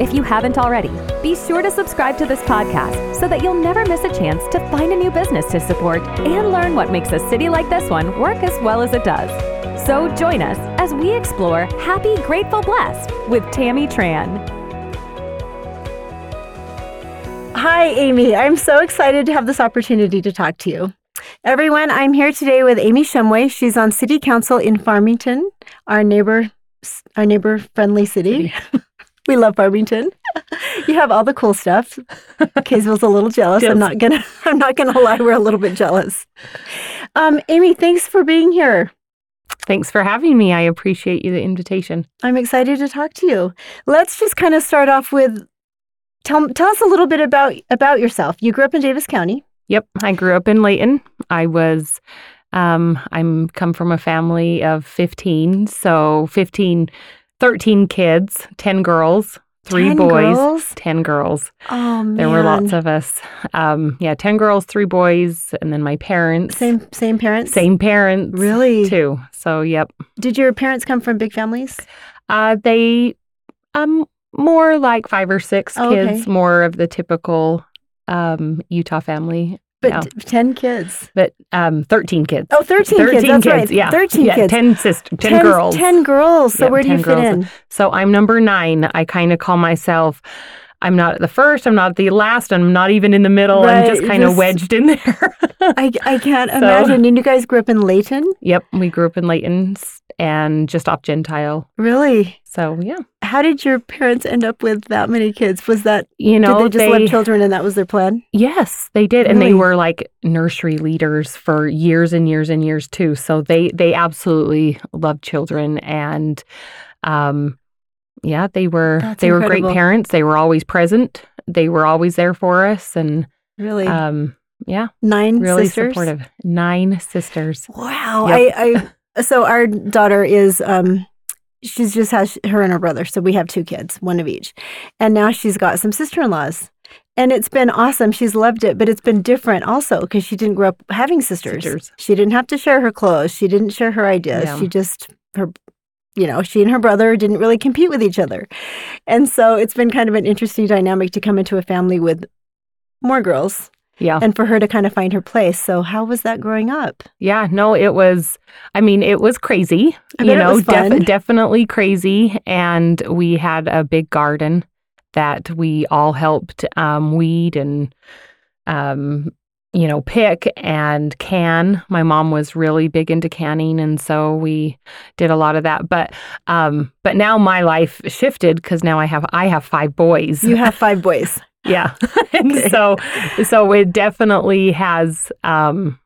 If you haven't already, be sure to subscribe to this podcast so that you'll never miss a chance to find a new business to support and learn what makes a city like this one work as well as it does. So join us as we explore Happy, Grateful, Blessed with Tammy Tran. Hi, Amy. I'm so excited to have this opportunity to talk to you. Everyone, I'm here today with Amy Shumway. She's on City Council in Farmington, our neighbor, our neighbor friendly city. We love Farmington. you have all the cool stuff. Kaysville's a little jealous. I'm not gonna. I'm not gonna lie. We're a little bit jealous. Um, Amy, thanks for being here. Thanks for having me. I appreciate you the invitation. I'm excited to talk to you. Let's just kind of start off with tell tell us a little bit about about yourself. You grew up in Davis County. Yep, I grew up in Layton. I was um, I'm come from a family of 15, so 15 13 kids, 10 girls, three 10 boys, girls? 10 girls. Oh man, There were lots of us. Um, yeah, 10 girls, three boys, and then my parents. same same parents. Same parents. Really? Too. So, yep. Did your parents come from big families? Uh, they, um, more like five or six Oh, kids, okay. more of the typical um, Utah family. But Yeah. t- ten kids. But um, 13 kids. Oh, 13, 13 kids. That's right. yeah. 13 yeah, kids. 10, sis- 10, girls. 10 girls. So Yep, where do you fit girls. in? So I'm number nine. I kind of call myself. I'm not the first. I'm not the last. I'm not even in the middle. Right, I'm just kind of wedged in there. I, I can't So- imagine. And you guys grew up in Layton? yep, we grew up in Layton and just off Gentile. Really? So yeah, How did your parents end up with that many kids? Was that, you know, did they just love children and that was their plan? Yes, they did, and they were like nursery leaders for years and years and years too. So they they absolutely loved children, and um, yeah, they were That's they were great parents. They were always present. They were always there for us, and Really? um, yeah, Nine really sisters? supportive. Nine sisters. Wow. Yep. I, I, so our daughter is, um, she's just has her and her brother. So we have two kids, one of each. And now she's got some sister in laws. And it's been awesome. She's loved it, but it's been different also because she didn't grow up having sisters. Sisters. She didn't have to share her clothes. She didn't share her ideas. Yeah. She just, her, you know, she and her brother didn't really compete with each other. And so it's been kind of an interesting dynamic to come into a family with more girls Yeah, and for her to kind of find her place. So, how was that growing up? yeah. No, it was. I mean, it was crazy. You know, fun. definitely crazy. And we had a big garden that we all helped um, weed and, um, you know, pick and can. My mom was really big into canning, and so we did a lot of that. But, um, but now my life shifted because now I have I have five boys. You have five boys. yeah, Okay. so so it definitely has. Um,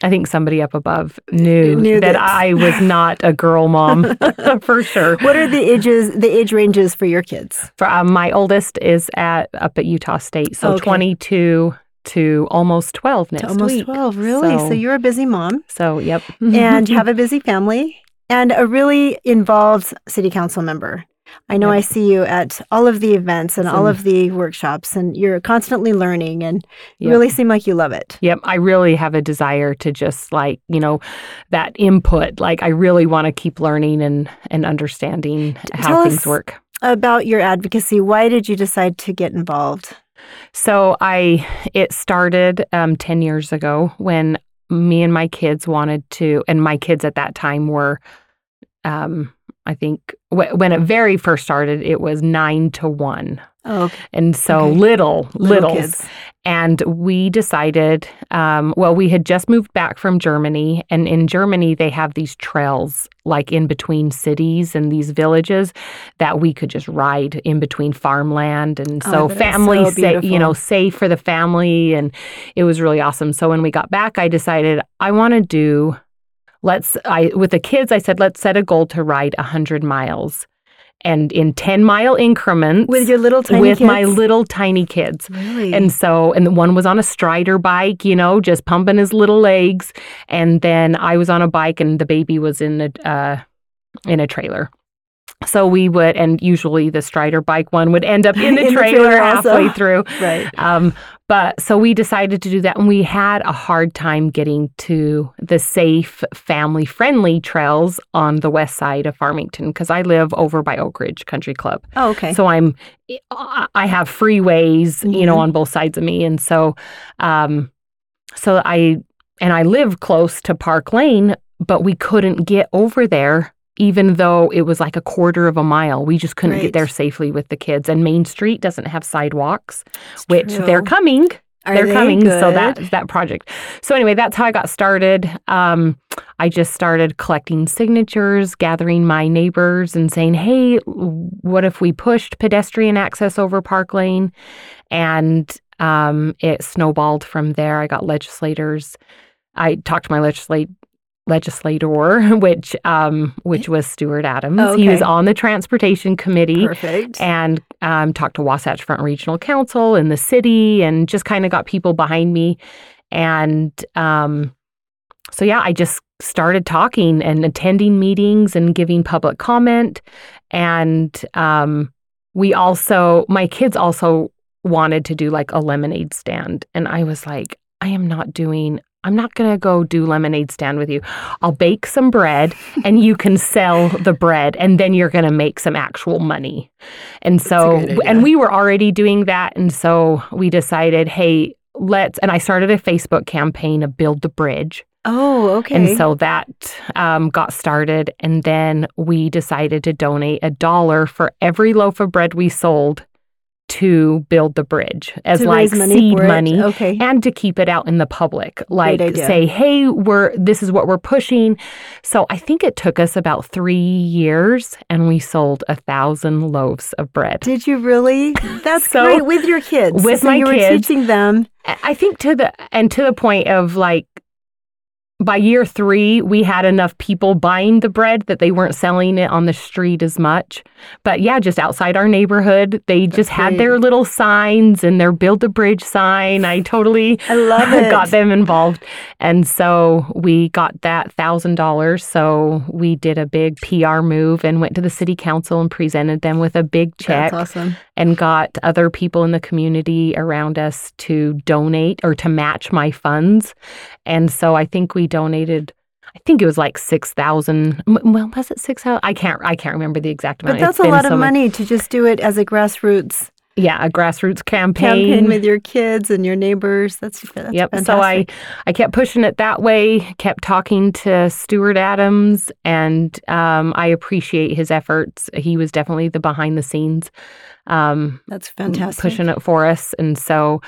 I think somebody up above knew, Knew that, that- I was not a girl mom for sure. What are the ages, the age ranges for your kids? For, um, my oldest is at up at Utah State, so Okay. 22 to almost 12 next to almost week. 12, really? So, So- you're a busy mom So, yep. and you have a busy family and a really involved city council member. I know Yep. I see you at all of the events and all of the workshops, and you're constantly learning and you Yep. really seem like you love it. Yep, I really have a desire to just like, you know, that input. Like I really want to keep learning and and understanding tell how things us- work. About your advocacy, why did you decide to get involved? So I it started um 10 years ago when me and my kids wanted to and my kids at that time were um I think wh- when it very first started it was 9 to 1. Oh, And so Okay. little little littles kids. and we decided um, well we had just moved back from germany and in germany they have these trails like in between cities and these villages that we could just ride in between farmland. And Oh, so it's family so sa- you know safe for the family and it was really awesome. So when we got back i decided i want to do let's i with the kids i said let's set a goal to ride 100 miles and in 10 mile increments With your little tiny with my little tiny kids. Really? And so, and the one was on a strider bike, you know, just pumping his little legs. And then I was on a bike, and the baby was in a uh, in a trailer. So we would, and usually the strider bike one would end up in the In the trailer, trailer also. halfway through. right. Um, but so we decided to do that, and we had a hard time getting to the safe, family friendly trails on the west side of Farmington because I live over by Oak Ridge Country Club. Oh, okay. So I'm, I have freeways, you know, Mhm. on both sides of me, and so, um, so I and I live close to Park Lane, but we couldn't get over there, even though it was like a quarter of a mile. We just couldn't Right. get there safely with the kids, and Main Street doesn't have sidewalks, It's which they're coming. Are they're they coming so that that project. So anyway that's how i got started. Um, i just started collecting signatures gathering my neighbors and saying hey what if we pushed pedestrian access over park lane? And um, it snowballed from there. I got legislators. I talked to my legislate legislator which um, which was stuart adams Oh, he was on the transportation committee Perfect. and um, talked to Wasatch Front Regional Council and the city and just kind of got people behind me. And um, so, yeah, I just started talking and attending meetings and giving public comment. And um, we also, my kids also wanted to do like a lemonade stand. And I was like, I am not doing. I'm not going to go do lemonade stand with you. I'll bake some bread and you can sell the bread and then you're going to make some actual money. And so, and we were already doing that. And so we decided, hey, let's, and I started a Facebook campaign of Build the Bridge. oh, okay. And so that um, got started. And then we decided to donate a dollar for every loaf of bread we sold to build the bridge as like money seed money Okay. and to keep it out in the public like say hey we're this is what we're pushing so i think it took us about three years and we sold a thousand loaves of bread Did you really? That's So, great with your kids. with so my you were kids, teaching them. I I think to the and to the point of like by year three, we had enough people buying the bread that they weren't selling it on the street as much. But yeah, just outside our neighborhood, they just had great. their little signs and their build a bridge sign. I totally I love it. got them involved. And so we got that thousand dollars. So we did a big PR move and went to the city council and presented them with a big check That's awesome. and got other people in the community around us to donate or to match my funds. And so I think we donated. I think it was like six thousand. Well, was it six thousand? I can't. I can't remember the exact amount. But that's a lot so of money to just do it as a grassroots Yeah, a grassroots campaign. campaign with your kids and your neighbors. That's, that's yep. fantastic. So I I kept pushing it that way. Kept talking to Stuart Adams, and um, I appreciate his efforts. He was definitely the behind the scenes. Um, That's fantastic. pushing it for us. And so,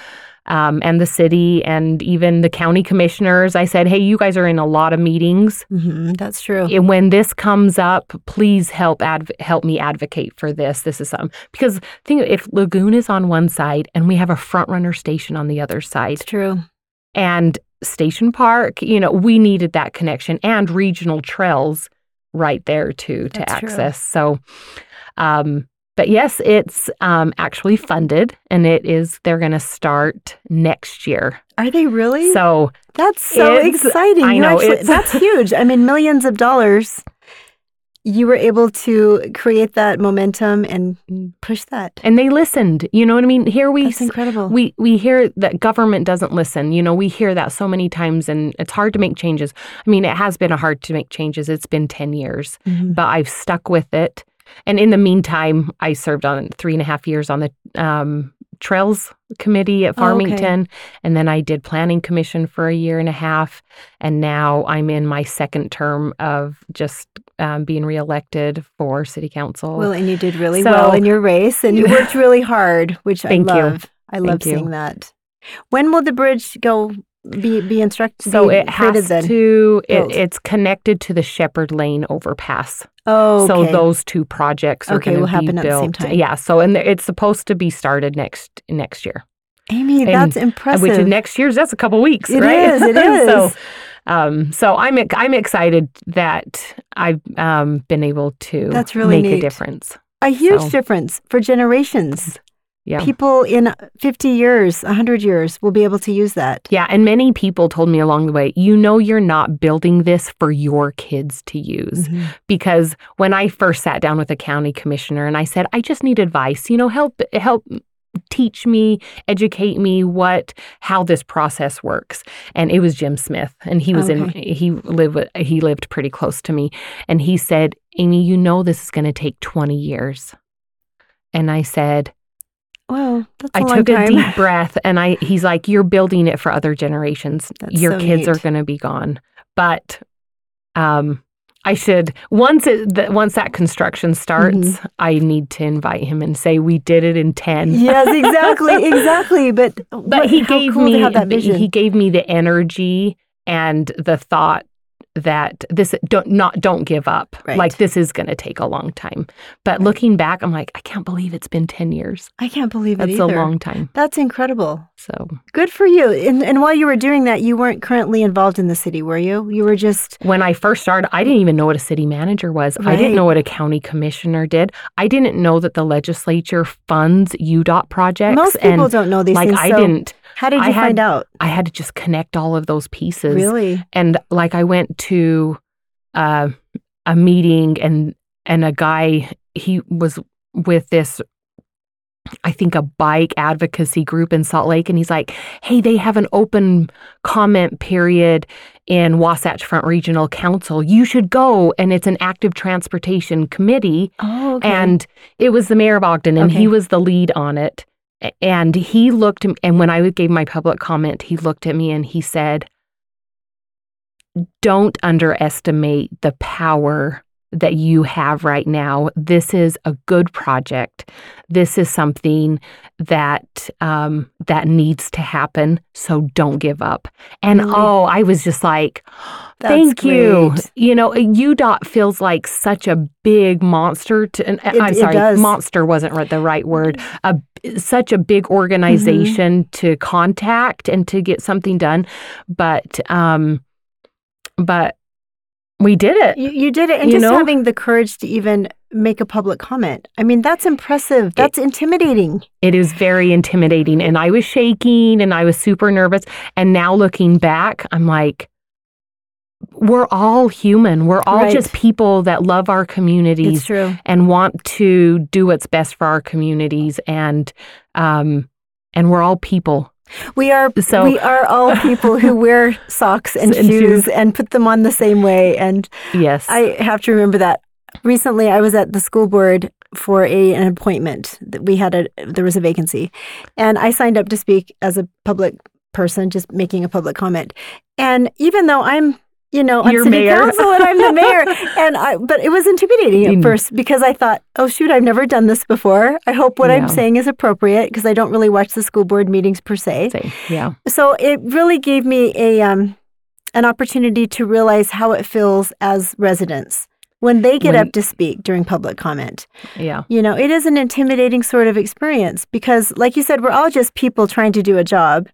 um, and the city and even the county commissioners, I said, hey, you guys are in a lot of meetings. hmm that's true. And when this comes up, please help adv- help me advocate for this. This is something because think if Lagoon is on one side and we have a front runner station on the other side, It's true. and Station Park, you know, we needed that connection and regional trails right there too to That's true. access. So, um, but yes, it's um, actually funded and it is, they're going to start next year. Are they really? So, that's so exciting. I You know, actually- that's huge. I mean, millions of dollars. You were able to create that momentum and push that. and they listened, you know what I mean? Here we, That's incredible. we, we hear that government doesn't listen. You know, we hear that so many times and it's hard to make changes. I mean, it has been hard to make changes. It's been 10 years. Mhm. but I've stuck with it. And in the meantime, I served on three and a half years on the um, Trails Committee at Oh, okay. Farmington. And then I did Planning Commission for a year and a half. And now I'm in my second term of just um, being reelected for City Council. Well, and you did really So- well in your race, and you worked really hard, which Thank I you. love. I love Thank you. seeing that. When will the bridge go be be instructed? so be it has then? to, it, it's connected to the Shepherd Lane overpass. Oh, So those two projects are Okay, will to happen be at the built. same time. Yeah. So and it's supposed to be started next next year. Amy, and- that's impressive. which is next year's that's a couple weeks It right is, it is. so um so i'm i'm excited that i've um been able to That's really make a difference A huge So- difference for generations. Yeah. People in 50 years, 100 years will be able to use that. Yeah, and many people told me along the way, you know, you're not building this for your kids to use. Mhm. Because when I first sat down with a county commissioner and I said, I just need advice, you know, help help teach me, educate me what how this process works. And it was Jim Smith, and he was in he lived he lived pretty close to me, and he said, Amy, you know, this is going to take 20 years. And I said, Well, that's a I long took a deep breath and I he's like, You're building it for other generations. That's Your so kids are gonna be gone. But um I should once it the, once that construction starts, Mm-hmm. I need to invite him and say we did it in ten. yes, exactly, exactly. But But what- he gave cool me he gave me the energy and the thought that this don't not don't give up. Right. Like this is going to take a long time. But looking back, I'm like, I can't believe it's been 10 years. I can't believe it That's a long time. That's incredible. So Good for you. And, and while you were doing that, you weren't currently involved in the city, were you? You were just when I first started, I didn't even know what a city manager was. I didn't know what a county commissioner did. I didn't know that the legislature funds UDOT projects. most people and don't know these like things. I so didn't. How did I you had- find out? I had to just connect all of those pieces. Really? And like I went to uh, a meeting and and a guy he was with this I think a bike advocacy group in Salt Lake and he's like, "Hey, they have an open comment period in Wasatch Front Regional Council. You should go and it's an active transportation committee." Oh, okay. And it was the mayor of Ogden, and Okay. he was the lead on it. And he looked, and when I gave my public comment, he looked at me and he said, Don't underestimate the power that you have right now. This is a good project. This is something that um, that needs to happen. So don't give up. And oh, I was just like, That's Thank you. great. You know, UDOT feels like such a big monster. To, and It- I'm sorry, monster wasn't the right word. A, such a big organization Mm-hmm. to contact and to get something done, but um, but we did it. You, you did it. And just know? having the courage to even make a public comment. I mean, that's impressive. That's intimidating. It is very intimidating, and I was shaking and I was super nervous. And now looking back, I'm like. We're all human. We're all Right. just people that love our communities. And want to do what's best for our communities and um and we're all people We are So- we are all people who wear socks and, And shoes, shoes. and put them on the same way. And yes I have to remember that. Recently, I was at the school board for a, an appointment. That We had a there was a vacancy, and I signed up to speak as a public person, just making a public comment. And even though I'm you know, on You're city mayor. council and I'm the mayor. And I, but it was intimidating at Mm. first because I thought, oh shoot, I've never done this before. I hope what Yeah. I'm saying is appropriate because I don't really watch the school board meetings per se. Same. yeah So it really gave me a um, an opportunity to realize how it feels as residents when they get When- up to speak during public comment. yeah You know, it is an intimidating sort of experience because, like you said, we're all just people trying to do a job.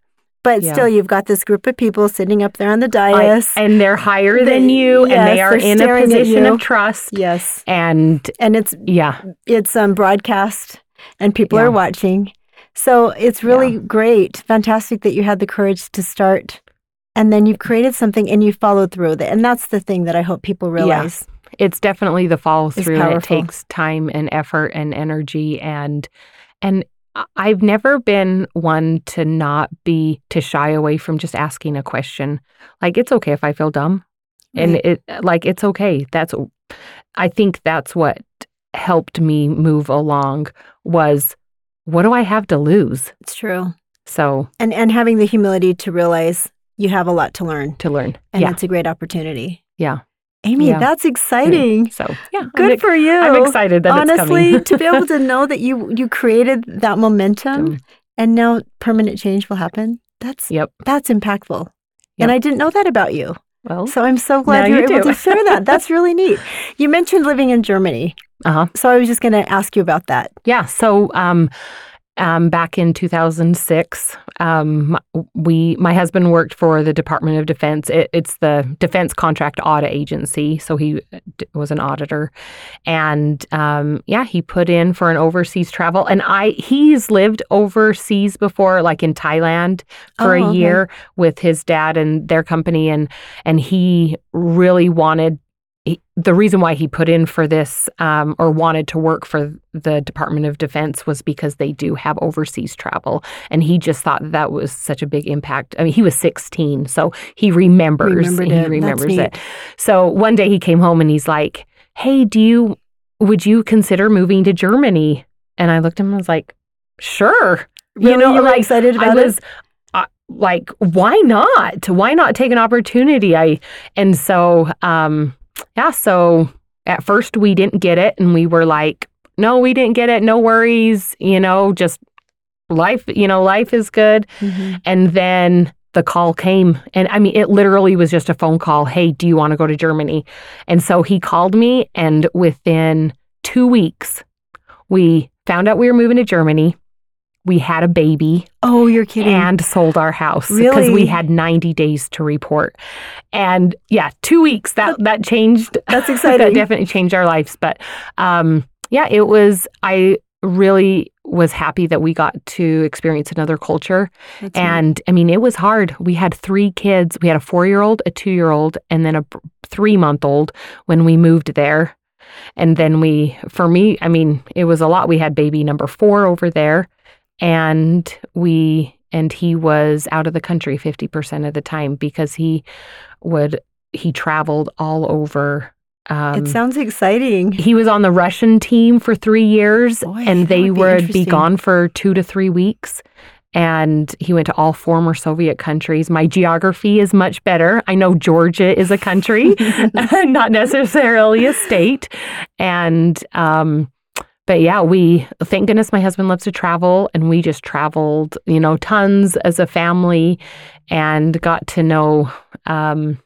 But Yeah. still, you've got this group of people sitting up there on the I- dais. and they're higher than you and they yes, are in a position of trust yes, and and it's yeah it's um, broadcast, and people Yeah. are watching. So it's really great, fantastic that you had the courage to start, and then you've created something and you followed through with it. And that's the thing that I hope people realize. it's definitely the follow through it takes time and effort and energy and and I- I've never been one to not be to shy away from just asking a question. Like it's okay if I feel dumb. And Right. it like it's okay. That's I think that's what helped me move along was what do I have to lose? It's true, So and and having the humility to realize you have a lot to learn, to learn. and yeah. it's a great opportunity. Yeah. Amy, Yeah. that's exciting. So yeah. I'm Good for you. I'm excited that Honestly, to be able to know that you you created that momentum, and now permanent change will happen. That's yep. that's impactful. Yep. And I didn't know that about you. Well, So I'm so glad you're you able do. to share that. That's really neat. You mentioned living in Germany. uh-huh. So I was just going to ask you about that. Yeah. So um, um, back in 2006. Um, we, my husband worked for the Department of Defense. It, it's the Defense Contract Audit Agency, so he uh, was an auditor, and um, yeah, he put in for an overseas travel. And I, he's lived overseas before, like in Thailand for Oh, a okay. year with his dad and their company, and and he really wanted he, the reason why he put in for this um, or wanted to work for the Department of Defense was because they do have overseas travel, and he just thought that was such a big impact. I mean, he was 16, so he remembers. Remembered he it. That's remembers neat. it. So one day he came home and he's like, "Hey, do you would you consider moving to Germany?" And I looked at him and was like, "Sure." Really? know, you were like, excited about I was it? uh, like, why not? Why not take an opportunity? I and so um yeah, so at first we didn't get it and we were like, no, we didn't get it. No worries, you know, just life, you know, life is good. Mhm. And then the call came and I mean it literally was just a phone call, "Hey, do you want to go to Germany?" And so he called me and within 2 weeks we found out we were moving to Germany. We had a baby Oh, you're kidding. and sold our house because Really? we had 90 days to report. And yeah, 2 weeks that that changed That's exciting. that definitely changed our lives, but um yeah, it was I really was happy that we got to experience another culture That's and I mean, it was hard. We had three kids. We had a four year old, a two year old, and then a three month old when we moved there. And then we, for me, I mean, it was a lot. We had baby number four over there, and we, and he was out of the country 50% of the time because he would, he traveled all over. Um, it sounds exciting. he was on the Russian team for three years, Boy, and they would be would be gone for two to three weeks. And he went to all former Soviet countries. My geography is much better. I know Georgia is a country, not necessarily a state. And, um, but yeah, we, thank goodness my husband loves to travel, and we just traveled, you know, tons as a family and got to know, um,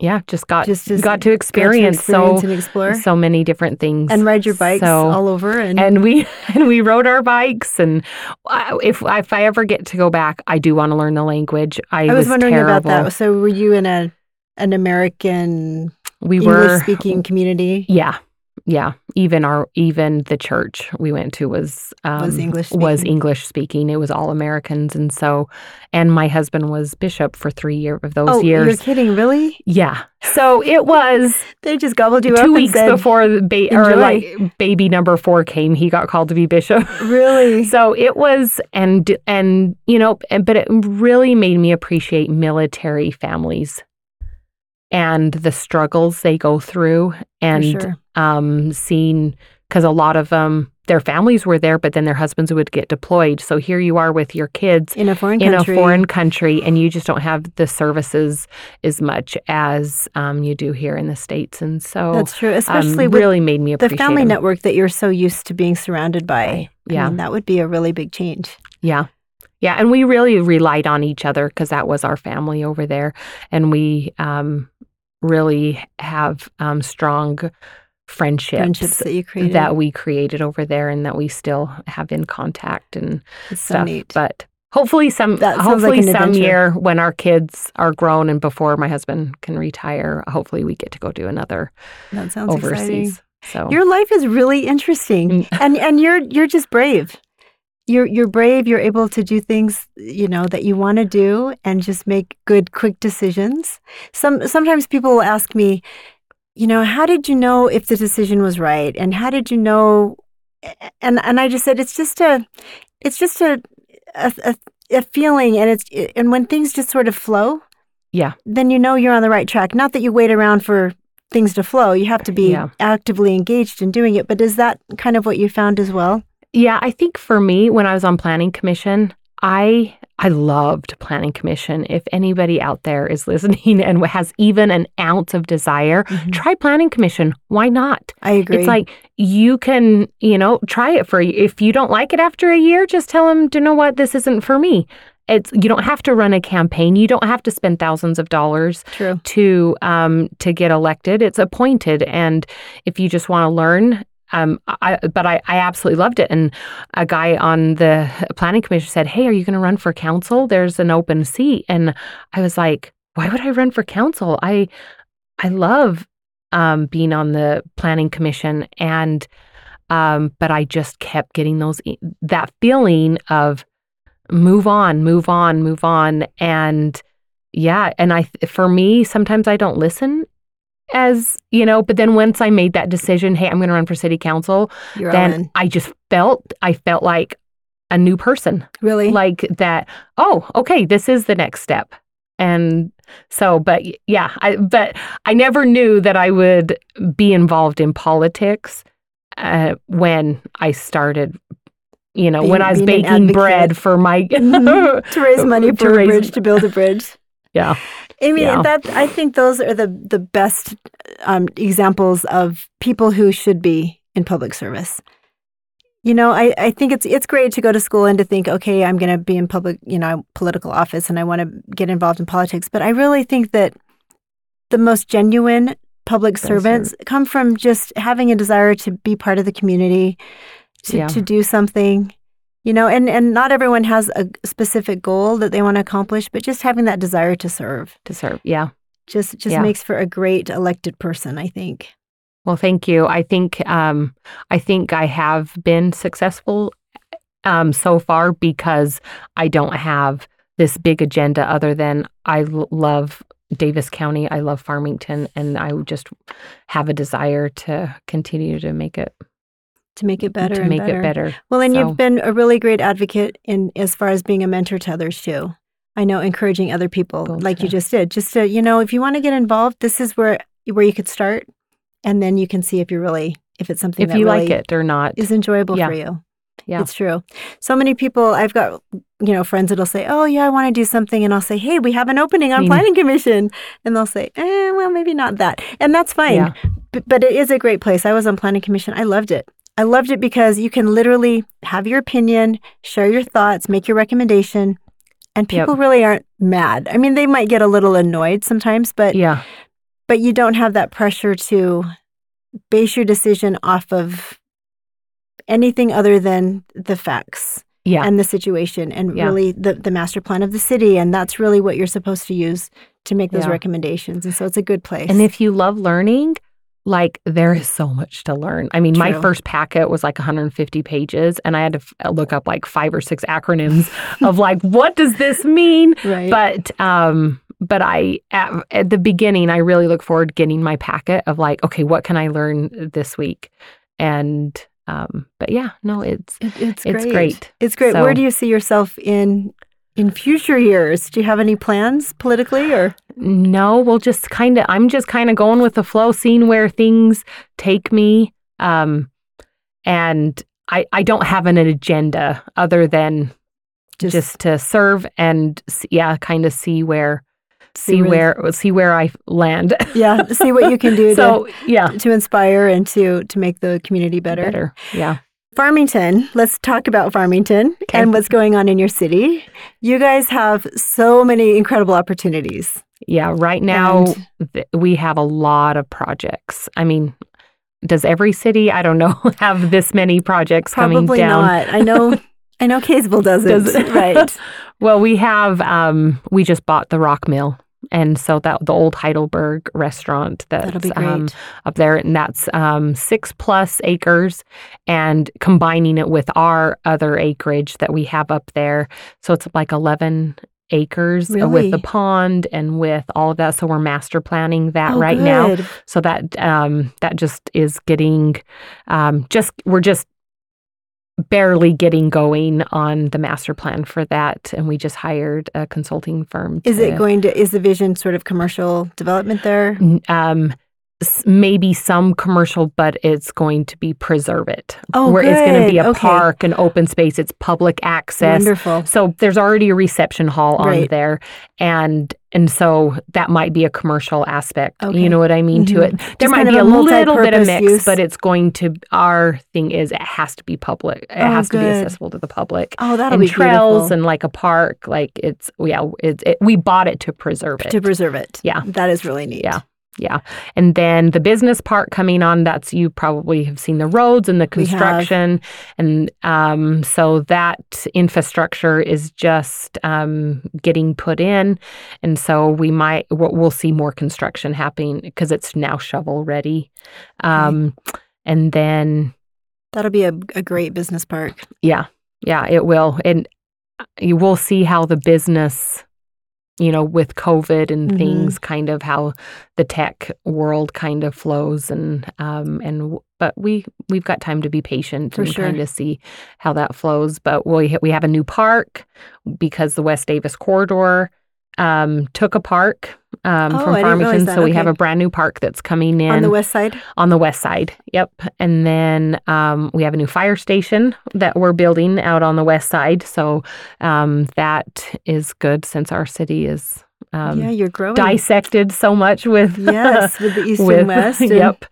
yeah, just got Just- just got to Got to experience, experience so so many different things and ride your bikes So- all over. And, and we and we rode our bikes and if if I ever get to go back, I do want to learn the language. I, I was, wondering terrible. about that. So, were you in a an American We were English speaking community? Yeah. Yeah, even our even the church we went to was um, Was English was. English speaking. It was all Americans, and so, and my husband was bishop for three year of those years. Oh, you're kidding! Really? Yeah, so it was They just gobbled you up two weeks said, before the ba- or like baby number four came. He got called to be bishop. Really? So it was, and and you know, and, but it really made me appreciate military families and the struggles they go through, and sure. um, seeing because a lot of them, their families were there, but then their husbands would get deployed. So here you are with your kids In a foreign in country. a foreign country, and you just don't have the services as much as um, you do here in the states, and so That's true. um, Especially with really made me the family family 'em. network that you're so used to being surrounded by. I Yeah. mean, that would be a really big change. Yeah. Yeah. And we really relied on each other because that was our family over there. And we um, really have um, strong friendships, Friendships that you created. that we created over there and that we still have in contact and it's so stuff. neat. But hopefully some sounds like hopefully some adventure. year when our kids are grown and before my husband can retire, hopefully we get to go do another that sounds exciting. overseas. So Your life is really interesting, Mm. and and you're you're just brave. You're you're brave. You're able to do things you know that you want to do, and just make good, quick decisions. Some sometimes people will ask me, you know, how did you know if the decision was right, and how did you know? And and I just said it's just a, it's just a, a, a, a feeling, and it's and when things just sort of flow, Yeah. then you know you're on the right track. Not that you wait around for things to flow. You have to be Yeah. actively engaged in doing it. But is that kind of what you found as well? Yeah, I think for me, when I was on planning commission, I I loved planning commission. If anybody out there is listening and has even an ounce of desire, try planning commission. Why not? I agree. It's like you can, you know, try it for if you don't like it after a year, just tell them, "Do you know what? This isn't for me." It's you don't have to run a campaign. You don't have to spend thousands of dollars true. to um to get elected. It's appointed, and if you just want to learn, um, I, but I, I absolutely loved it. And a guy on the planning commission said, "Hey, are you going to run for council? There's an open seat." And I was like, "Why would I run for council? I, I love um, being on the planning commission, and um, but I just kept getting those that feeling of move on, move on, move on, and yeah, and I for me sometimes I don't listen as you know but then once i made that decision hey i'm going to run for city council You're then i just felt i felt like a new person. Really? Like that oh okay this is the next step. And so but yeah i but i never knew that i would be involved in politics uh, when i started you know Being- when i was baking bread for my Mhm. to raise money To for a raise- bridge to build a bridge. yeah Amy, Yeah. that I think those are the the best um, examples of people who should be in public service. You know, I, I think it's it's great to go to school and to think, okay, I'm going to be in public, you know, political office, and I want to get involved in politics. But I really think that the most genuine public That's servants come from just having a desire to be part of the community, to, Yeah. to do something. You know, and, and not everyone has a specific goal that they want to accomplish, but just having that desire to serve to serve yeah just just Yeah. makes for a great elected person, I think. Well, thank you. I think um, I think I have been successful um, so far because I don't have this big agenda other than I l- love Davis County, I love Farmington, and I just have a desire to continue to make it To make it better to make better. it better. Well, and So- you've been a really great advocate in as far as being a mentor to others too. I know encouraging other people like you just did. Just to, you know, if you want to get involved, this is where where you could start and then you can see if you really if it's something If that you really like it or not, is enjoyable Yeah. for you. Yeah. It's true. So many people I've got you know friends that'll say, "Oh, yeah, I want to do something." And I'll say, "Hey, we have an opening on Mm. planning commission." And they'll say, "Eh, well, maybe not that." And that's fine. Yeah. B- but it is a great place. I was on planning commission. I loved it. I loved it because you can literally have your opinion, share your thoughts, make your recommendation, and Yep. people really aren't mad. I mean, they might get a little annoyed sometimes, but yeah, but you don't have that pressure to base your decision off of anything other than the facts yeah, and the situation and Yeah. really the, the master plan of the city and that's really what you're supposed to use to make those Yeah. recommendations and so it's a good place And if you love learning, like there is so much to learn. I mean, my first packet was like 150 pages, and I had to f- uh, look up like five or six acronyms of like, what does this mean? right But um, but I at, at the beginning, I really look forward to getting my packet of like, okay, what can I learn this week? And um, but yeah, no, it's It- it's it's great. great. it's great So- where do you see yourself in in future years do you have any plans politically or No, we'll just kind of, I'm just kind of going with the flow, seeing where things take me. Um, and I, I don't have an agenda other than Just- just, to serve and yeah, kind of see where, See see where- see where I land. yeah see what you can do so yeah, to to inspire and to to make the community better. better. Yeah. Farmington, let's talk about Farmington Okay. and what's going on in your city. You guys have so many incredible opportunities. Yeah. Right now, th- we have a lot of projects. I mean, does every city, I don't know, have this many projects coming down? Probably not. I know I know Kaysville doesn't. Does it? right. Well, we have um we just bought the Rock Mill. And so that the old Heidelberg restaurant that's That'll be great. um, up there, and that's um, six plus acres, and combining it with our other acreage that we have up there, so it's like eleven acres uh, with the pond and with all of that. So we're master planning that Oh, right now. So that um, that just is getting um, just we're just barely getting going on the master plan for that, and we just hired a consulting firm. Is to, it going to is the vision sort of commercial development there? um, maybe some commercial, but it's going to be preserve it. Oh, where it's going to be a Okay. park, an open space. It's public access. Wonderful. So there's already a reception hall on Right. there, and and so that might be a commercial aspect. Okay. You know what I mean to Mhm. it. There Just might be a a little bit of mix, use. but it's going to. Our thing is it has to be public. It Oh, has to be accessible to the public. Oh, that'll and be trails beautiful. and like a park, like it's yeah, it's it, we bought it to preserve it. to preserve it. Yeah. That is really neat. Yeah. Yeah. And then the business part coming on, that's you probably have seen the roads and the construction. And um, so that infrastructure is just um, getting put in. And so we might, we'll we'll see more construction happening because it's now shovel ready. Um, And then, That'll be a, a great business park. yeah, yeah, it will. And you will see how the business, you know, with COVID and Mhm. things, kind of how the tech world kind of flows, and um, and but we we've got time to be patient For and sure. kind of see how that flows. But we we have a new park because the West Davis corridor um, took a park um, Oh, from Farmington, so we have a brand new park that's coming in On the west side? on the west side. Yep. And then um, we have a new fire station that we're building out on the west side. So um, that is good since our city is um, yeah, you're growing. dissected so much with Yes, with the east with- and west. and- yep.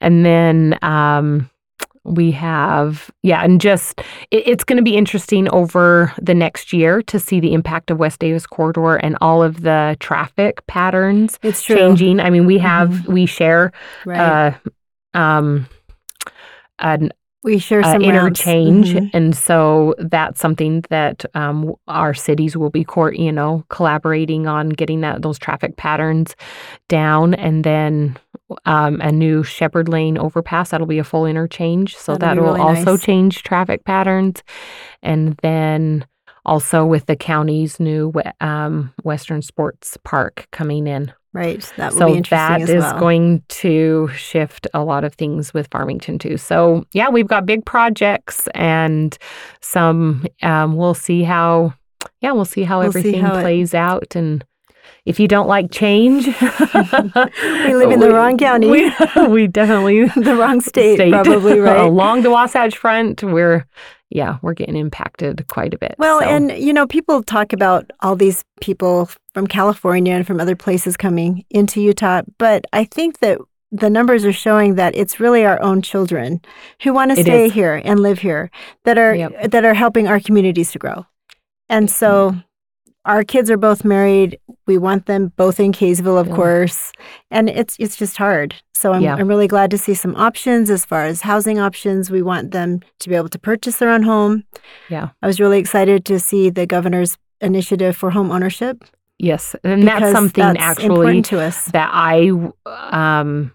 And then um, we have yeah, and just it, it's going to be interesting over the next year to see the impact of West Davis corridor and all of the traffic patterns It's true. changing. I mean, we have we share Right. uh, um, an we share uh, some routes. interchange, Mhm. and so that's something that um, our cities will be, court, you know, collaborating on getting that those traffic patterns down, and then um, a new Shepherd Lane overpass that'll be a full interchange, so That'll that will really also nice. change traffic patterns, and then also with the county's new um, Western Sports Park coming in Right. That will so be interesting that as is well. going to shift a lot of things with Farmington too. So yeah, we've got big projects and some. Um, we'll see how. Yeah, we'll see how We'll see everything how it- plays out and. If you don't like change, we live in the wrong county. We, we definitely the wrong state, probably, right? Along the Wasatch Front, we're yeah, we're getting impacted quite a bit. Well, so. and you know, people talk about all these people from California and from other places coming into Utah, but I think that the numbers are showing that it's really our own children who want to It stay is. here and live here that are Yep. that are helping our communities to grow. And so mm. Our kids are both married. We want them both in Kaysville, of Yeah. course. And it's it's just hard. So I'm Yeah. I'm really glad to see some options as far as housing options. We want them to be able to purchase their own home. Yeah. I was really excited to see the governor's initiative for home ownership. yes, and that's something that's actually to us. that I um,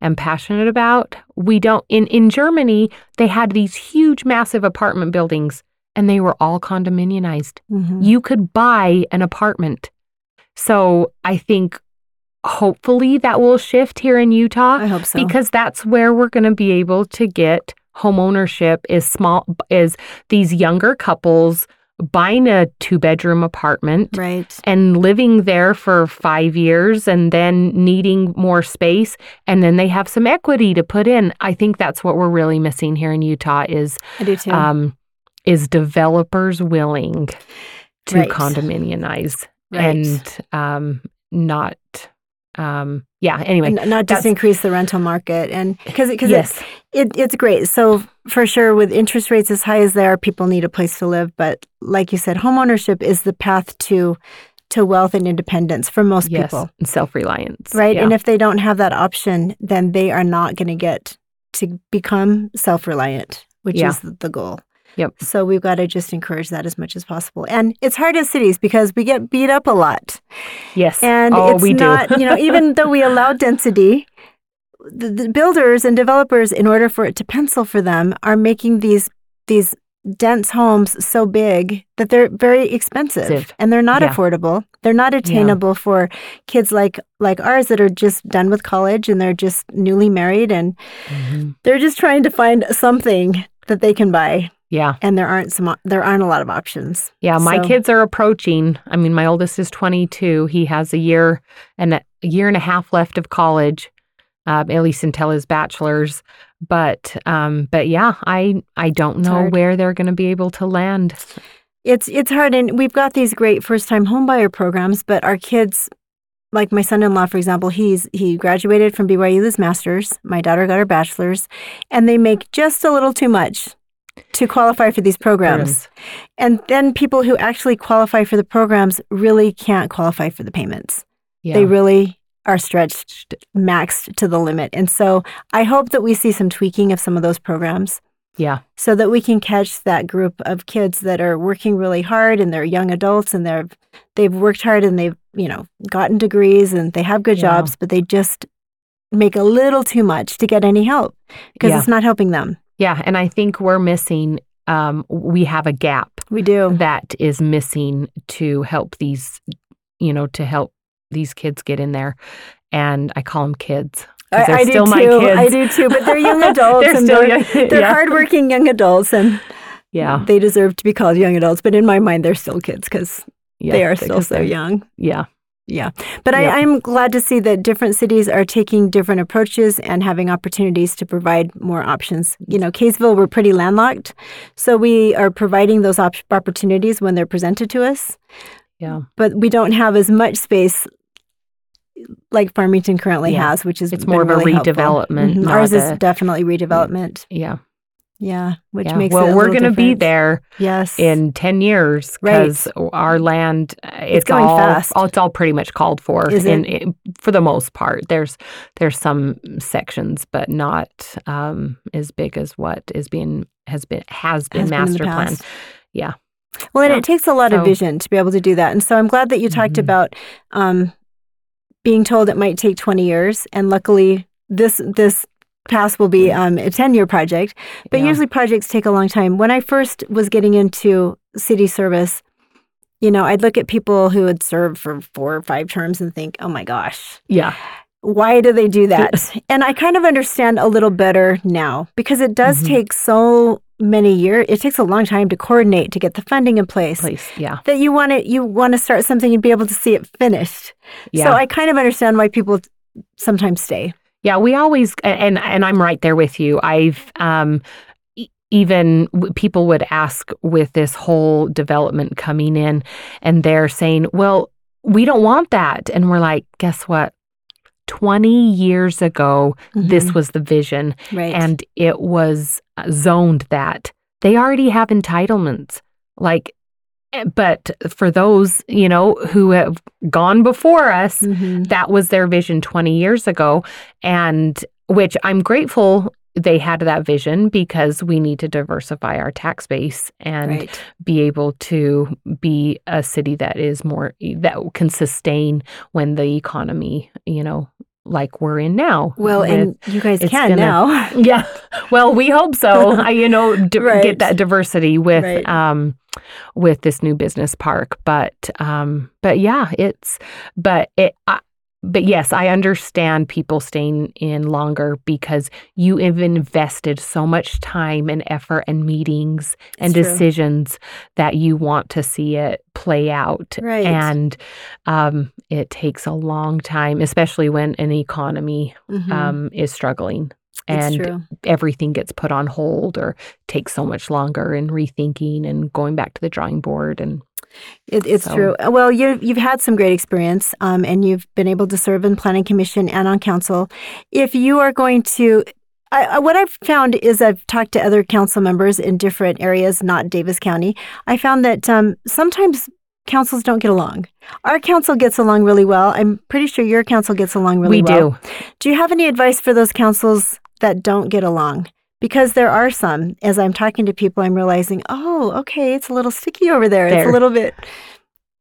am passionate about. We don't in in Germany. They had these huge, massive apartment buildings, and they were all condominiumized. Mhm. You could buy an apartment. So I think hopefully that will shift here in Utah I hope so. because that's where we're going to be able to get home ownership is small is these younger couples buying a two bedroom apartment right. and living there for five years and then needing more space and then they have some equity to put in i think that's what we're really missing here in utah is I do too. um, is developers willing to Right. condominiumize right. and um, not um, yeah anyway not just increase the rental market and because because yes it, it's great. So for sure, with interest rates as high as they are, people need a place to live. But like you said, homeownership is the path to to wealth and independence for most yes people, and self-reliance right? yeah. And if they don't have that option, then they are not going to get to become self reliant, which Yeah. is the goal. Yep. So we've got to just encourage that as much as possible. And it's hard as cities because we get beat up a lot. yes And oh it's not, you know, even though we allow density, the, the builders and developers, in order for it to pencil for them, are making these these dense homes so big that they're very expensive Expensive. and they're not Yeah. affordable. They're not attainable for kids like like ours that are just done with college and they're just newly married and Mhm. they're just trying to find something that they can buy yeah and there aren't some there aren't a lot of options. Yeah, my So- kids are approaching. I mean, my oldest is 22. He has a year and a year and a half left of college, uh, at least until his bachelor's. But, um, but yeah, I I don't It's know hard. where they're going to be able to land. It's it's hard, and we've got these great first time homebuyer programs, but our kids, like my son in law, for example, he's he graduated from BYU with his master's. My daughter got her bachelor's, and they make just a little too much to qualify for these programs. And then people who actually qualify for the programs really can't qualify for the payments. Yeah, They really are stretched maxed to the limit. And so I hope that we see some tweaking of some of those programs Yeah. so that we can catch that group of kids that are working really hard and they're young adults and they're they've worked hard and they've, you know, gotten degrees and they have good Yeah. jobs, but they just make a little too much to get any help because Yeah. it's not helping them. Yeah. And I think we're missing, um, we have a gap We do. that is missing to help these, you know, to help these kids get in there. And I call them kids. I, they're I do still too. kids. I do too. But they're young adults they're and still they're, young. they're yeah. hardworking young adults and Yeah. they deserve to be called young adults. But in my mind, they're still kids because yeah. they are still so young. Yeah. Yeah. But Yep. I, I'm glad to see that different cities are taking different approaches and having opportunities to provide more options. You know, Kaysville, we're pretty landlocked. So we are providing those op- opportunities when they're presented to us, Yeah. but we don't have as much space like Farmington currently Yeah. has, which is It's more of a redevelopment, mm-hmm. not Ours is a- definitely redevelopment. Yeah. Yeah. Which yeah. makes well, it a we're going to be there Yes. in 10 years Right. because our land uh, it's, going all fast. all- it's all pretty much called for Is in, it? for the most part there's there's some sections but not um as big as what is being has been has been Has been master plan. Yeah. Well, and Yeah. it takes a lot of vision to be able to do that. And so I'm glad that you talked Mhm. about um, being told it might take 20 years. And luckily, this this pass will be um, a 10 year project. But Yeah. usually projects take a long time. When I first was getting into city service, you know, I'd look at people who had served for four or five terms and think, oh my gosh, yeah why do they do that? and I kind of understand a little better now because it does Mhm. take so many years. It takes a long time to coordinate to get the funding in place. place yeah That you want to you want to start something and be able to see it finished. yeah So I kind of understand why people sometimes stay. Yeah, we always and and I'm right there with you. I've um even people would ask with this whole development coming in and they're saying, "Well, we don't want that." And we're like, "Guess what? 20 years ago, this was the vision right. and it was uh, zoned that they already have entitlements like but for those you know who have gone before us Mhm. that was their vision 20 years ago and which i'm grateful they had that vision because we need to diversify our tax base and right. be able to be a city that is more that can sustain when the economy you know like we're in now Well, and you guys can gonna- now. yeah. Well, we hope so. I, you know, d- Right. get that diversity with Right. um with this new business park. But um but yeah, it's but it I, but yes, I understand people staying in longer because you have invested so much time and effort and meetings and true. decisions that you want to see it play out. Right. And um, it takes a long time, especially when an economy Mhm. um, is struggling it's and everything gets put on hold or takes so much longer and rethinking and going back to the drawing board and It, it's So- true. Uh, Well, you you've had some great experience, um, and you've been able to serve in planning commission and on council. If you are going to, I, I, what I've found is I've talked to other council members in different areas, not Davis County. I found that um, sometimes councils don't get along. Our council gets along really well. I'm pretty sure your council gets along really we well. We do. Do you have any advice for those councils that don't get along? Because there are some. As I'm talking to people, I'm realizing, oh, okay, it's a little sticky over there. It's a little bit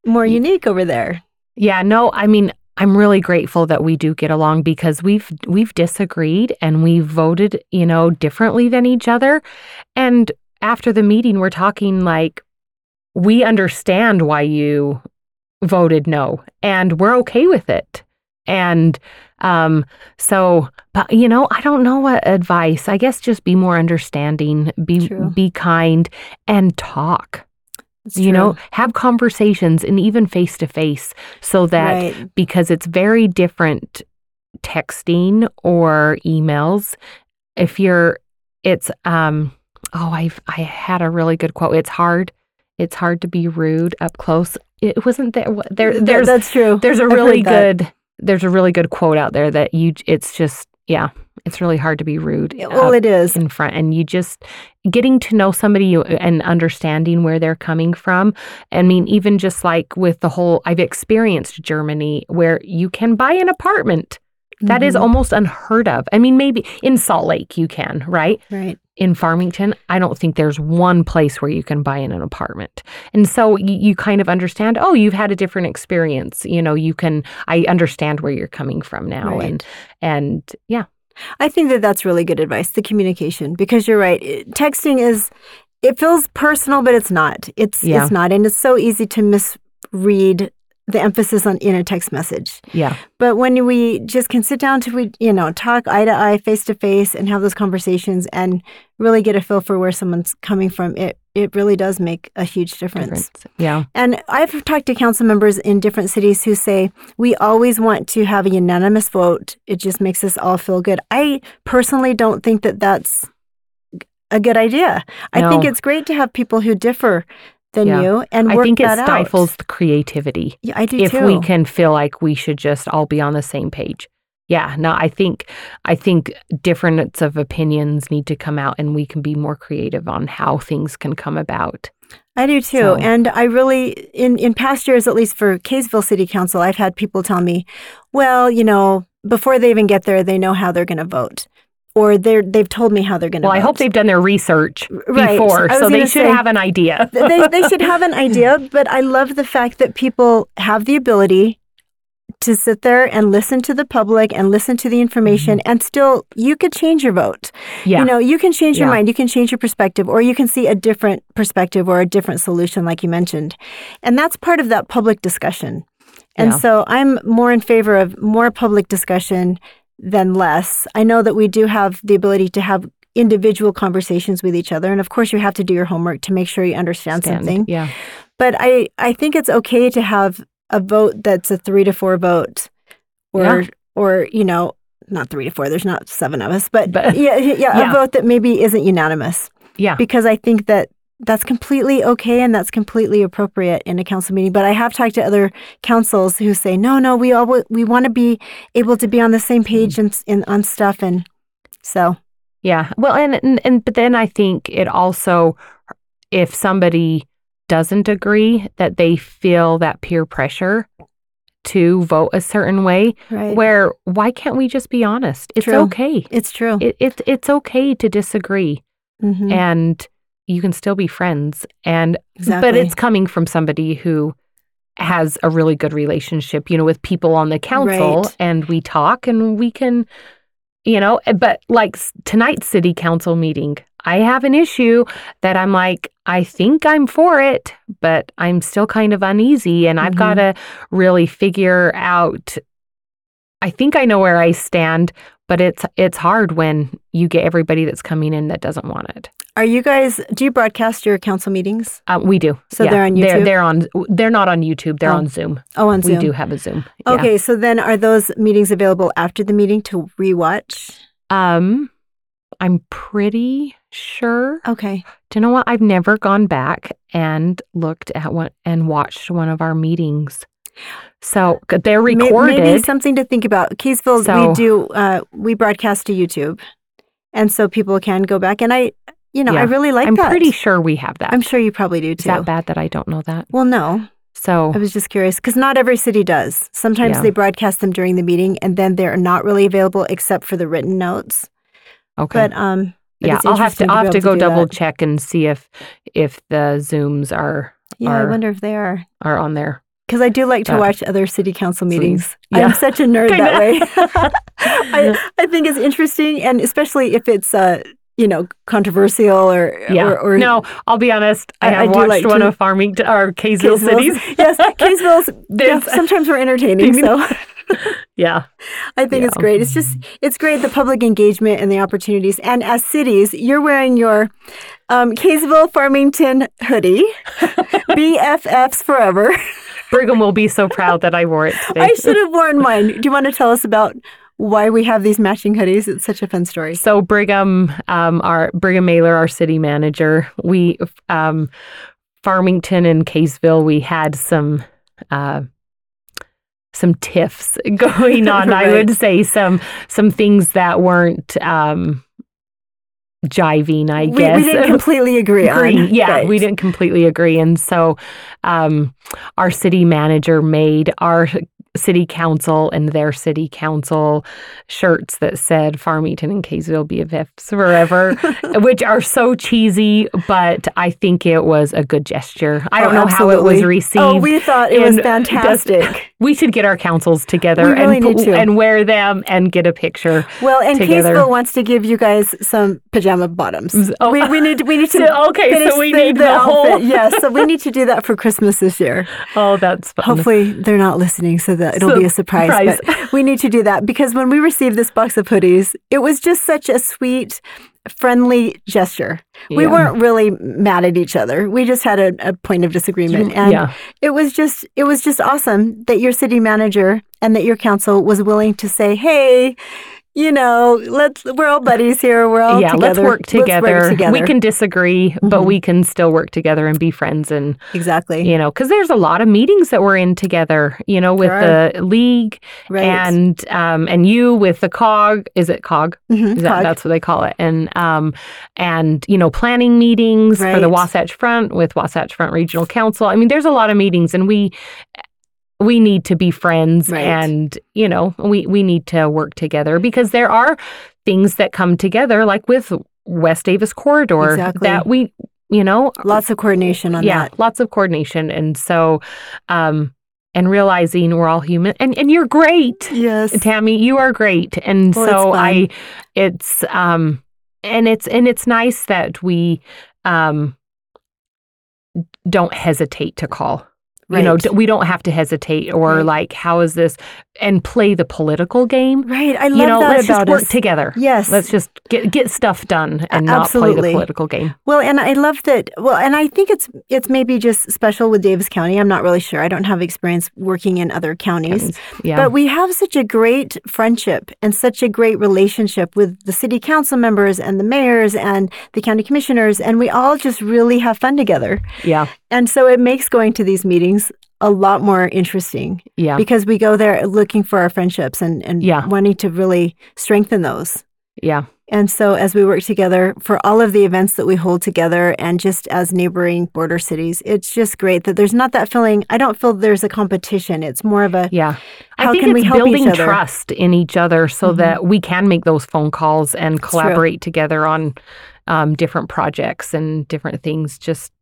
more mm. unique over there. Yeah, no, I mean, I'm really grateful that we do get along because we've we've disagreed and we've voted, you know, differently than each other. And after the meeting, we're talking like we understand why you voted no and we're okay with it. And um so but you know, I don't know what advice. I guess just be more understanding, be True. be kind and talk. You know, have conversations and even face to face so that right. because it's very different texting or emails. If you're, it's, um, oh, I've, I had a really good quote. It's hard, it's hard to be rude up close. It wasn't there. There, Th- there's, that's true. there's a really good, there's a really good quote out there that you, it's just, yeah, It's really hard to be rude. Well, it is. in front and you just getting to know somebody you- and understanding where they're coming from i mean even just like with the whole i've experienced germany where you can buy an apartment That is Mhm. almost unheard of i mean maybe in salt lake you can right right. In farmington i don't think there's one place where you can buy in an apartment and so you, you kind of understand oh you've had a different experience you know you can i understand where you're coming from now Right. and and yeah I think that that's really good advice, the communication, because you're right. Texting is, it feels personal, but it's not. It's Yeah. it's not, and it's so easy to misread the emphasis on in a text message. yeah But when we just can sit down to we you know talk eye to eye, face to face, and have those conversations, and really get a feel for where someone's coming from, it it really does make a huge difference. difference yeah And I've talked to council members in different cities who say we always want to have a unanimous vote. It just makes us all feel good. I personally don't think that that's a good idea. I think it's great to have people who differ than Yeah. you and i think it stifles out. the creativity Yeah, I do if too. we can feel like we should just all be on the same page. Yeah, no, I think I think difference of opinions need to come out and we can be more creative on how things can come about. I do too. So- And I really, in, in past years, at least for Kaysville City Council, I've had people tell me, well, you know, before they even get there, they know how they're going to vote. Or they're, they've told me how they're going to Well, vote. I hope they've done their research Right. before, so they should say- have an idea. they, they should have an idea, but I love the fact that people have the ability to sit there and listen to the public and listen to the information and still you could change your vote. Mm-hmm. yeah, You know, you can change your Yeah. mind, you can change your perspective, or you can see a different perspective or a different solution, like you mentioned. And that's part of that public discussion. And Yeah. so I'm more in favor of more public discussion than less. I know that we do have the ability to have individual conversations with each other. And of course, you have to do your homework to make sure you understand Stand. something. Yeah, But I, I think it's okay to have a vote that's a three to four vote, or Yeah. or you know, not three to four. There's not seven of us, but, But- yeah, yeah, Yeah. a vote that maybe isn't unanimous. yeah, Because I think that that's completely okay and that's completely appropriate in a council meeting. But I have talked to other councils who say, no, no, we all we want to be able to be on the same page and, and on stuff, and so yeah. Well, and, and and but then I think it also, if somebody doesn't agree, that they feel that peer pressure to vote a certain way. right, Where why can't we just be honest? It's True. okay. it's true. It, it it's okay to disagree, Mhm. and you can still be friends. And exactly. but it's coming from somebody who has a really good relationship, you know, with people on the council, Right. and we talk and we can, you know. eh, But like tonight's city council meeting, I have an issue that I'm like, I think I'm for it, but I'm still kind of uneasy, and I've Mhm. got to really figure out. I think I know where I stand, but it's it's hard when you get everybody that's coming in that doesn't want it. Are you guys? Do you broadcast your council meetings? Uh, we do. So they're on They're, YouTube? they're on. They're not on YouTube. They're Oh, on Zoom. Oh, on Zoom. We do have a Zoom. Yeah. Okay, so then are those meetings available after the meeting to rewatch? Um, I'm pretty sure. Okay. Do you know what? I've never gone back and looked at one and watched one of our meetings. So they're recorded. Maybe something to think about. Kaysville, So- we do uh, we broadcast to YouTube, and so people can go back. And I, you know, I really like I'm that. pretty sure we have that. I'm sure you probably do too. Is that bad that I don't know that? Well, no, So I was just curious because not every city does. Sometimes Yeah. they broadcast them during the meeting, and then they're not really available except for the written notes. okay. But um, but yeah, I'll have to. interesting I'll have to go do double that. check and see if if the Zooms are Yeah, I wonder if they are. are on there. Because I do like to Uh, watch other city council meetings. Yeah. I'm such a nerd that way. I, I think it's interesting, and especially if it's uh, you know controversial or Yeah. or, or no, I'll be honest. I, I- I have do watched like one to- of Farmington or Kaysville cities. yes, Kaysville's. yeah, sometimes we're entertaining, so yeah. I think it's great. It's just it's great the public engagement and the opportunities. And as cities, you're wearing your um, Kaysville Farmington hoodie, BFFs forever. Brigham will be so proud that I wore it today. I should have worn mine. Do you want to tell us about why we have these matching hoodies? It's such a fun story. So Brigham, um, our Brigham Mellor, our city manager, we um, Farmington and Kaysville, we had some uh, some tiffs going on. I would say some some things that weren't um, jiving. I we, guess we didn't completely agree, agree. on. Yeah, Right. we didn't completely agree. And so um, our city manager made our city council and their city council shirts that said Farmington and Kaysville BFFs forever, which are so cheesy, but I think it was a good gesture. I Oh, don't know how it was received. Oh, we thought it was fantastic. We should get our councils together really and, to. and wear them and get a picture. Well, and together. Kaysville wants to give you guys some pajama bottoms. Oh. we, we need we need to So- okay, so we need the outfit. whole- yes. So we need to do that for Christmas this year. Oh, that's fun. Hopefully they're not listening, so that it'll So- be a surprise. surprise. But we need to do that because when we received this box of hoodies, it was just such a sweet, friendly gesture. We weren't really mad at each other. We just had a, a point of disagreement, and yeah. it was just it was just awesome that your city manager and that your council was willing to say, "Hey, you know, let's we're all buddies here. We're all yeah, let's together. work together. together." We can disagree, but Mhm. we can still work together and be friends. And, exactly you know, because there's a lot of meetings that we're in together, you know, with the league right. and um, and you with the COG. Is it COG? Mhm, Is that, Cog. that's what they call it. And um, and you know, planning meetings for the Wasatch Front with Wasatch Front Regional Council. I mean, there's a lot of meetings, and we we need to be friends, Right. and you know, we we need to work together because there are things that come together, like with West Davis Corridor, Exactly. that we you know lots of coordination on that. yeah, that. lots of coordination, and so um, and realizing we're all human, and and you're great. Yes. Tammy, you are great. And Well, so. I it's um and it's and it's nice that we um don't hesitate to call. You know, d- we don't have to hesitate or Right. like how is this and play the political game. Right. I love you know, that let's about just work us. together. Yes. Let's just get get stuff done and not play the political game. Well, and I love that. Well, and I think it's it's maybe just special with Davis County. I'm not really sure. I don't have experience working in other counties. Yeah. But we have such a great friendship and such a great relationship with the city council members and the mayors and the county commissioners, and we all just really have fun together. yeah. And so it makes going to these meetings a lot more interesting Yeah. because we go there looking for our friendships and, and Yeah. wanting to really strengthen those. Yeah. And so, as we work together for all of the events that we hold together and just as neighboring border cities, it's just great that there's not that feeling. I don't feel there's a competition. It's more of a, Yeah. I think can it's we help each building trust in each other so Mhm. that we can make those phone calls and collaborate together on um, different projects and different things just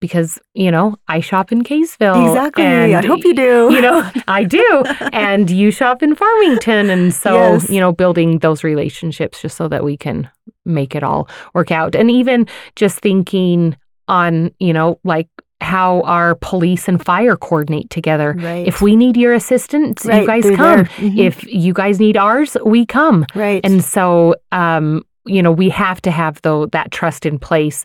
because, you know, I shop in Kaysville. exactly. and, I hope you do. You know, I do. and you shop in Farmington. And so, Yes. you know, building those relationships just so that we can make it all work out. And even just thinking on, you know, like how our police and fire coordinate together. right. If we need your assistance, Right, you guys come. Mhm. If you guys need ours, we come. right. And so, um, you know, we have to have though that trust in place,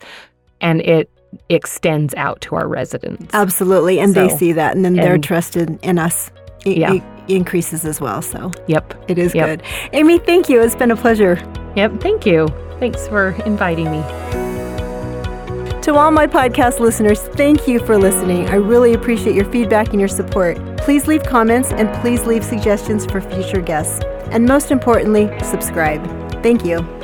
and it extends out to our residents. Absolutely. And they see that, and then their and- trust in, in us Yeah. increases as well. So Yep. it is Yep. good. Amy, thank you. It's been a pleasure. Yep. Thank you. Thanks for inviting me. To all my podcast listeners, thank you for listening. I really appreciate your feedback and your support. Please leave comments and please leave suggestions for future guests. And most importantly, subscribe. Thank you.